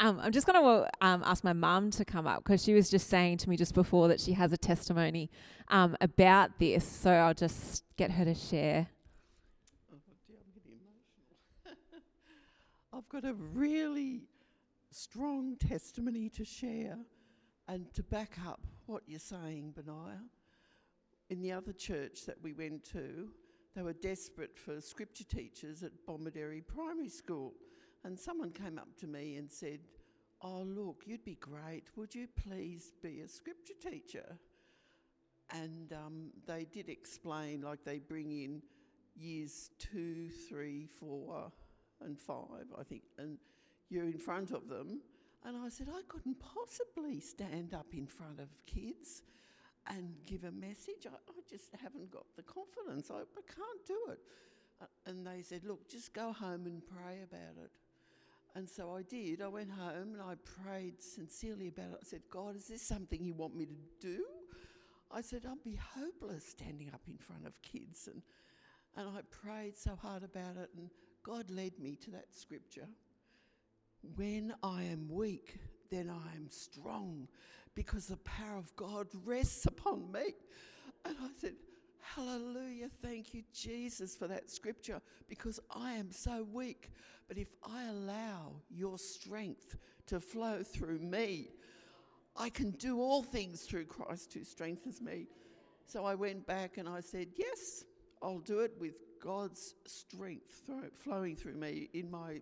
Um, I'm just going to um, ask my mum to come up because she was just saying to me just before that she has a testimony um, about this. So I'll just get her to share. Oh, dear, I'm getting emotional. I've got a really strong testimony to share and to back up what you're saying, Benaiah. In the other church that we went to, they were desperate for scripture teachers at Bomaderry Primary School. And someone came up to me and said, Oh, look, you'd be great. Would you please be a scripture teacher? and um, they did explain, like they bring in years two, three, four, and five, I think, and you're in front of them. And I said, I couldn't possibly stand up in front of kids and give a message. I, I just haven't got the confidence. I, I can't do it. Uh, and they said, Look, just go home and pray about it. And so I did. I went home and I prayed sincerely about it. I said, God, is this something you want me to do? I said, I'd be hopeless standing up in front of kids. And, and I prayed so hard about it, and God led me to that scripture. When I am weak, then I am strong because the power of God rests upon me. And I said, Hallelujah. Thank you, Jesus, for that scripture because I am so weak. But if I allow your strength to flow through me, I can do all things through Christ who strengthens me. So I went back and I said, Yes, I'll do it with God's strength flowing through me in my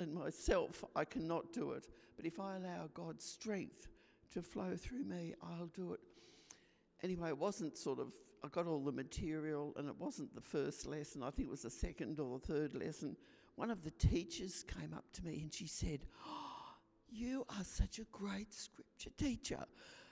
in myself. I cannot do it. But if I allow God's strength to flow through me, I'll do it. Anyway, it wasn't sort of, I got all the material and it wasn't the first lesson. I think it was the second or the third lesson. One of the teachers came up to me and she said, oh, You are such a great scripture teacher.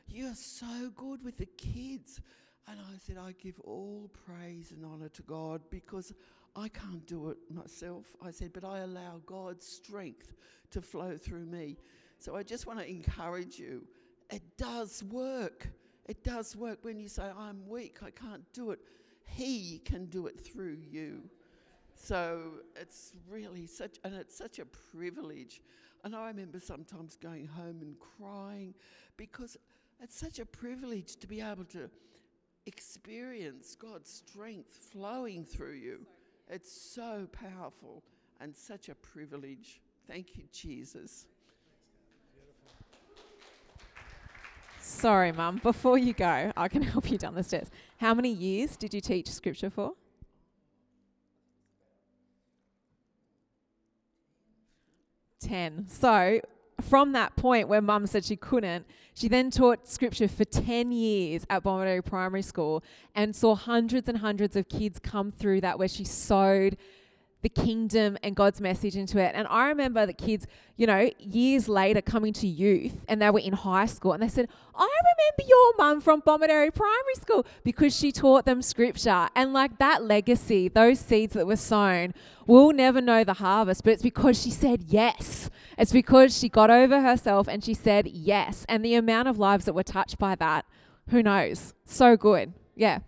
You are so good with the kids. And I said, I give all praise and honour to God because I can't do it myself. I said, but I allow God's strength to flow through me. So I just want to encourage you. It does work. It does work when you say, I'm weak, I can't do it. He can do it through you. So it's really such, and it's such a privilege. And I remember sometimes going home and crying because it's such a privilege to be able to experience God's strength flowing through you. It's so powerful and such a privilege. Thank you, Jesus. Sorry, Mum. Before you go, I can help you down the stairs. How many years did you teach scripture for? Ten. So, from that point where Mum said she couldn't, she then taught scripture for 10 years at Bomaderry Primary School and saw hundreds and hundreds of kids come through that where she sowed the kingdom and God's message into it. And I remember the kids, you know, years later coming to youth and they were in high school and they said, I remember your mum from Bomaderry Primary School because she taught them scripture. And like that legacy, those seeds that were sown, we'll never know the harvest, but it's because she said yes. It's because she got over herself and she said yes. And the amount of lives that were touched by that, who knows? So good. Yeah.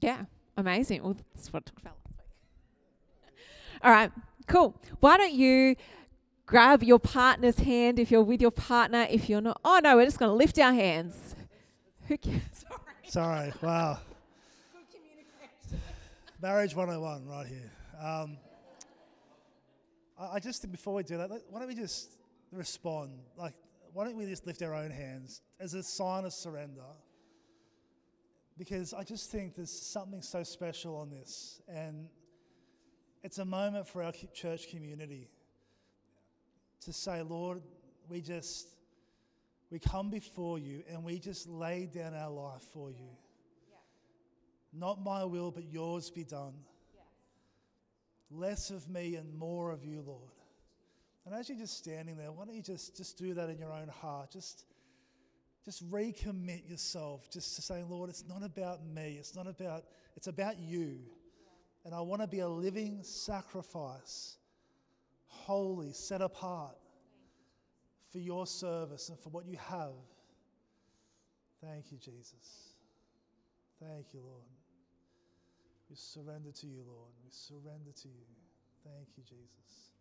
Yeah. Amazing. Well, that's what I talked about last week. All right, cool. Why don't you grab your partner's hand if you're with your partner? If you're not, oh no, we're just going to lift our hands. Who cares? Sorry. Sorry. Wow. Marriage 101 right here. Um, I, I just think before we do that, why don't we just respond? Like, why don't we just lift our own hands as a sign of surrender? Because I just think there's something so special on this. And it's a moment for our church community to say, Lord, we just, we come before you and we just lay down our life for you. Yeah. Not my will, but yours be done. Less of me and more of you, Lord. And as you're just standing there, why don't you just, just do that in your own heart? Just just recommit yourself just to saying, Lord, it's not about me. It's not about, it's about you. And I want to be a living sacrifice, holy, set apart for your service and for what you have. Thank you, Jesus. Thank you, Lord. We surrender to you, Lord. We surrender to you. Thank you, Jesus.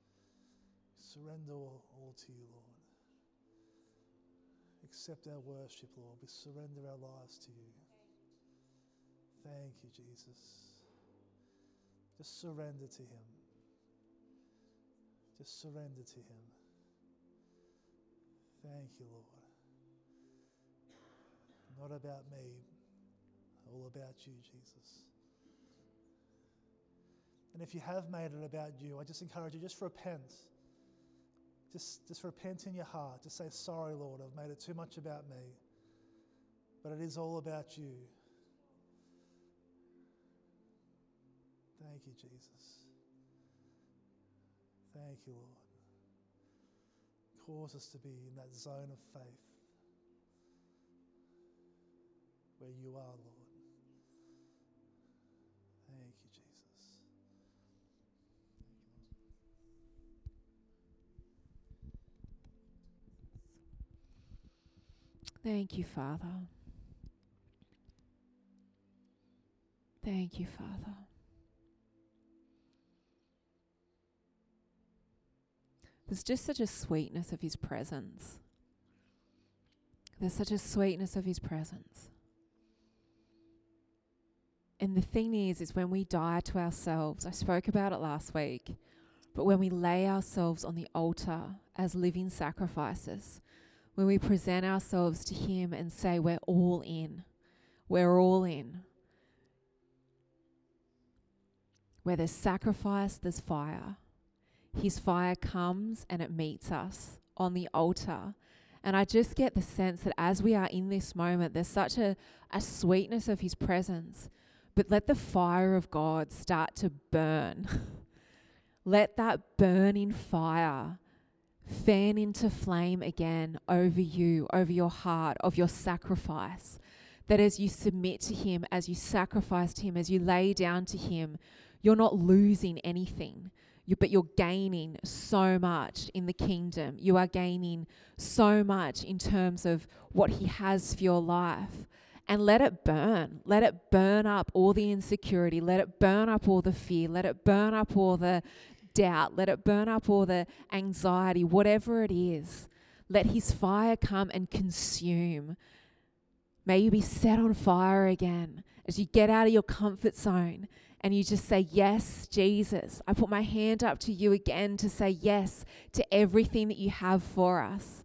We surrender all, all to you, Lord accept our worship, Lord. We surrender our lives to you. Thank you, Jesus. Just surrender to Him. Just surrender to Him. Thank you, Lord. Not about me, all about you, Jesus. And if you have made it about you, I just encourage you just repent. Just, just repent in your heart. Just say, Sorry, Lord, I've made it too much about me. But it is all about you. Thank you, Jesus. Thank you, Lord. Cause us to be in that zone of faith where you are, Lord. Thank you, Father. Thank you, Father. There's just such a sweetness of His presence. There's such a sweetness of His presence. And the thing is, is when we die to ourselves, I spoke about it last week, but when we lay ourselves on the altar as living sacrifices, when we present ourselves to Him and say, We're all in, we're all in. Where there's sacrifice, there's fire. His fire comes and it meets us on the altar. And I just get the sense that as we are in this moment, there's such a, a sweetness of His presence. But let the fire of God start to burn. let that burning fire fan into flame again over you, over your heart, of your sacrifice. That as you submit to Him, as you sacrifice to Him, as you lay down to Him, you're not losing anything. You, but you're gaining so much in the kingdom. You are gaining so much in terms of what He has for your life. And let it burn. Let it burn up all the insecurity. Let it burn up all the fear. Let it burn up all the doubt. Let it burn up all the anxiety, whatever it is. Let His fire come and consume. May you be set on fire again as you get out of your comfort zone and you just say, Yes, Jesus. I put my hand up to you again to say yes to everything that you have for us.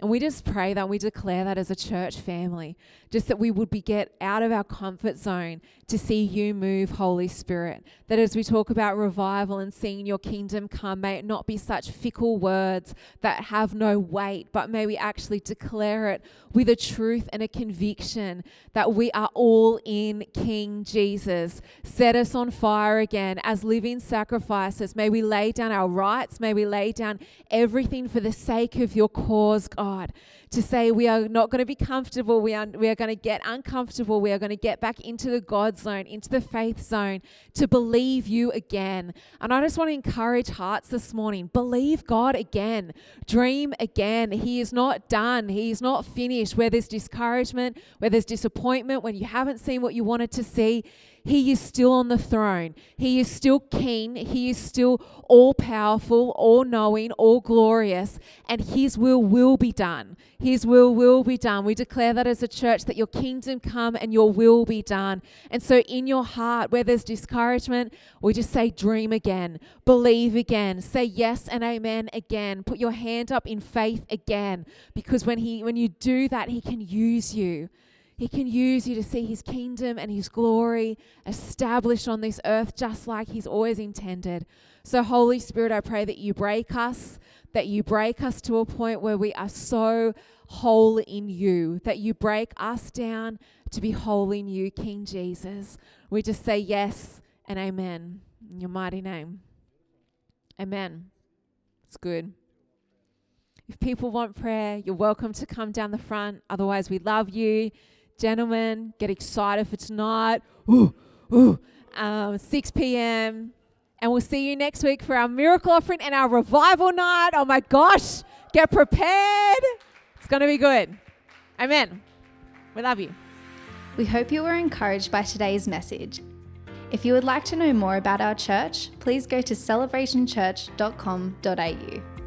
And we just pray that we declare that as a church family, just that we would be get out of our comfort zone to see you move, Holy Spirit. That as we talk about revival and seeing your kingdom come, may it not be such fickle words that have no weight, but may we actually declare it with a truth and a conviction that we are all in King Jesus. Set us on fire again as living sacrifices. May we lay down our rights. May we lay down everything for the sake of your cause, God God to say we are not going to be comfortable. We are, we are going to get uncomfortable. We are going to get back into the God zone, into the faith zone, to believe you again. And I just want to encourage hearts this morning believe God again, dream again. He is not done, He is not finished. Where there's discouragement, where there's disappointment, when you haven't seen what you wanted to see, he is still on the throne. He is still king. He is still all powerful, all knowing, all glorious, and His will will be done. His will will be done. We declare that as a church that your kingdom come and your will be done. And so, in your heart, where there's discouragement, we just say, dream again, believe again, say yes and amen again. Put your hand up in faith again, because when He, when you do that, He can use you. He can use you to see His kingdom and His glory established on this earth just like He's always intended. So, Holy Spirit, I pray that you break us, that you break us to a point where we are so whole in you, that you break us down to be whole in you, King Jesus. We just say yes and amen in your mighty name. Amen. It's good. If people want prayer, you're welcome to come down the front. Otherwise, we love you. Gentlemen, get excited for tonight. Ooh, ooh. Um, 6 p.m. And we'll see you next week for our miracle offering and our revival night. Oh my gosh, get prepared. It's going to be good. Amen. We love you. We hope you were encouraged by today's message. If you would like to know more about our church, please go to celebrationchurch.com.au.